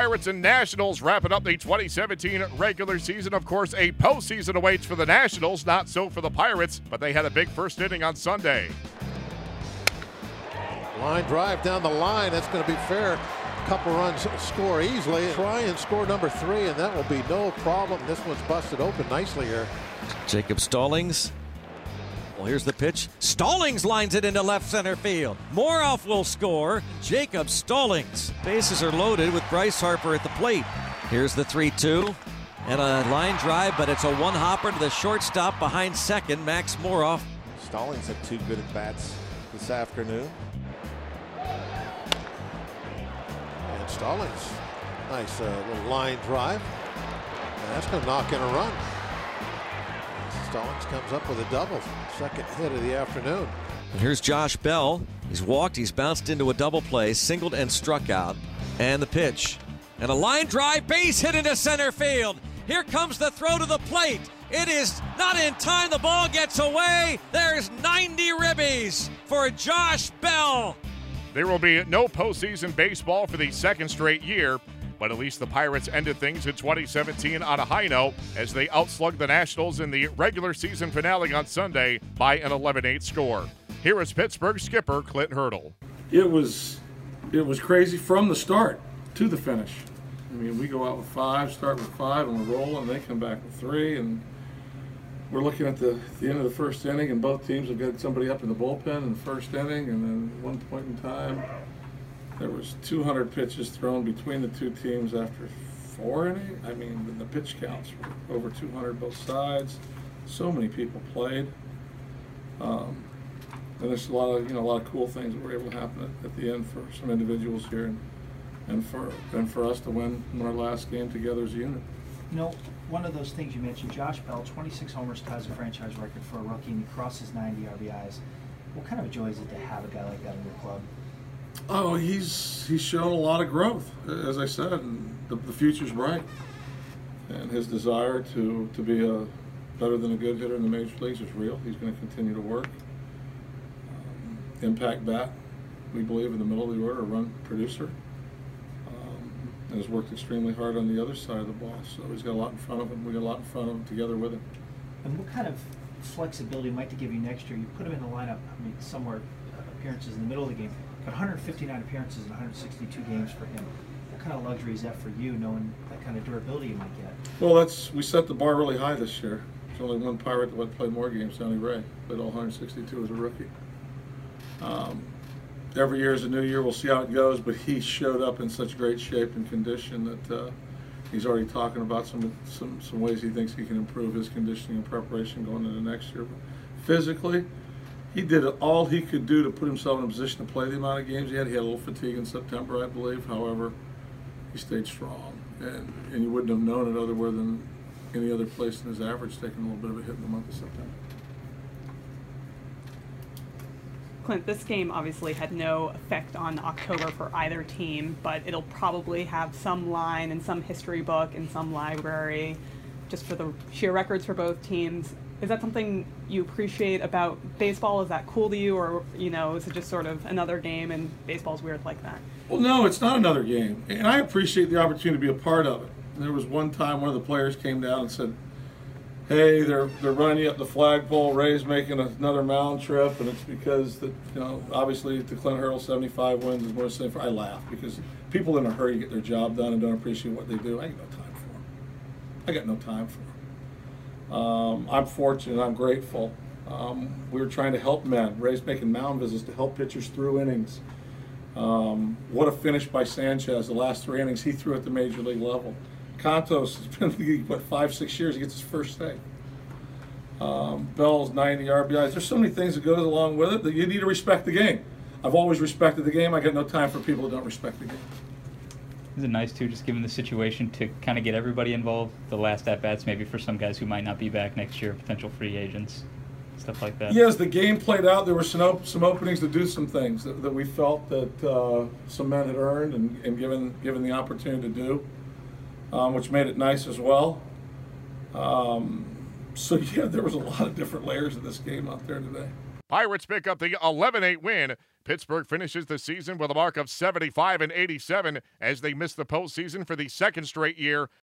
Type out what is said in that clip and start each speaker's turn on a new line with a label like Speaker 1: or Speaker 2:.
Speaker 1: Pirates and Nationals wrapping up the 2017 regular season. Of course, a postseason awaits for the Nationals, not so for the Pirates, but they had a big first inning on Sunday.
Speaker 2: Line drive down the line. That's going to be fair. Couple runs score easily. Try and score number three, and that will be no problem. This one's busted open nicely here.
Speaker 3: Jacob Stallings. Well, here's the pitch. Stallings lines it into left center field. Moroff will score. Jacob Stallings. Bases are loaded with Bryce Harper at the plate. Here's the 3 2 and a line drive, but it's a one hopper to the shortstop behind second, Max Moroff.
Speaker 4: Stallings had two good at bats this afternoon.
Speaker 2: And Stallings, nice uh, little line drive. And that's going to knock in a run. Stallings comes up with a double, second hit of the afternoon.
Speaker 3: And here's Josh Bell. He's walked, he's bounced into a double play, singled and struck out. And the pitch. And a line drive, base hit into center field. Here comes the throw to the plate. It is not in time. The ball gets away. There's 90 ribbies for Josh Bell.
Speaker 1: There will be no postseason baseball for the second straight year, but at least the Pirates ended things in 2017 on a high note as they outslugged the Nationals in the regular season finale on Sunday by an 11-8 score. Here is Pittsburgh skipper Clint Hurdle.
Speaker 5: It was it was crazy from the start to the finish. I mean, we go out with five, start with five, and we're rolling. And they come back with three, and we're looking at the, the end of the first inning, and both teams have got somebody up in the bullpen in the first inning, and then one point in time, there was 200 pitches thrown between the two teams after four innings. I mean, the pitch counts were over 200 both sides. So many people played. Um, and there's a lot of you know a lot of cool things that were able to happen at, at the end for some individuals here, and, and for and for us to win, our last game together as a unit.
Speaker 6: You know, one of those things you mentioned, Josh Bell, 26 homers ties a franchise record for a rookie, and he crosses 90 RBIs. What kind of a joy is it to have a guy like that in your club?
Speaker 5: Oh, he's he's shown a lot of growth, as I said, and the, the future's bright. And his desire to, to be a better than a good hitter in the major leagues is real. He's going to continue to work. Um, impact bat, we believe, in the middle of the order, run producer. Um, and has worked extremely hard on the other side of the ball. So he's got a lot in front of him. We got a lot in front of him together with him.
Speaker 6: And what kind of flexibility might to give you next year? You put him in the lineup, I mean, somewhere appearances in the middle of the game, but 159 appearances in 162 games for him. What kind of luxury is that for you, knowing that kind of durability you might get?
Speaker 5: Well, that's we set the bar really high this year. There's only one Pirate that would play more games, Johnny Ray. Played all 162 as a rookie. Um, every year is a new year. We'll see how it goes, but he showed up in such great shape and condition that uh, he's already talking about some, some some ways he thinks he can improve his conditioning and preparation going into next year. But physically, he did all he could do to put himself in a position to play the amount of games he had. He had a little fatigue in September, I believe. However, he stayed strong, and and you wouldn't have known it other than any other place in his average taking a little bit of a hit in the month of September.
Speaker 7: Clint, this game obviously had no effect on October for either team, but it'll probably have some line in some history book in some library just for the sheer records for both teams. Is that something you appreciate about baseball? Is that cool to you, or you know, is it just sort of another game and baseball's weird like that?
Speaker 5: Well, no, it's not another game, and I appreciate the opportunity to be a part of it. There was one time one of the players came down and said, "Hey, they're they're running you up the flagpole. Ray's making another mound trip, and it's because that you know obviously the Clint Hurdle 75 wins is more than 75." I laugh because people in a hurry to get their job done and don't appreciate what they do. I got no time for them. I got no time for them. Um, I'm fortunate. I'm grateful. Um, we were trying to help men. Ray's making mound visits to help pitchers through innings. Um, what a finish by Sanchez. The last three innings he threw at the major league level. Kontos has been in the league, what, five, six years. He gets his first save. Um, Bell's 90 RBIs. There's so many things that goes along with it that you need to respect the game. I've always respected the game. I got no time for people who don't respect the game.
Speaker 8: Is it nice too, just given the situation, to kind of get everybody involved? The last at bats, maybe for some guys who might not be back next year, potential free agents, stuff like that.
Speaker 5: Yeah, as the game played out, there were some op- some openings to do some things that, that we felt that uh, some men had earned and, and given given the opportunity to do, um, which made it nice as well. Um, so yeah, there was a lot of different layers of this game out there today.
Speaker 1: Pirates pick up the 11 8 win. Pittsburgh finishes the season with a mark of 75 and 87 as they miss the postseason for the second straight year.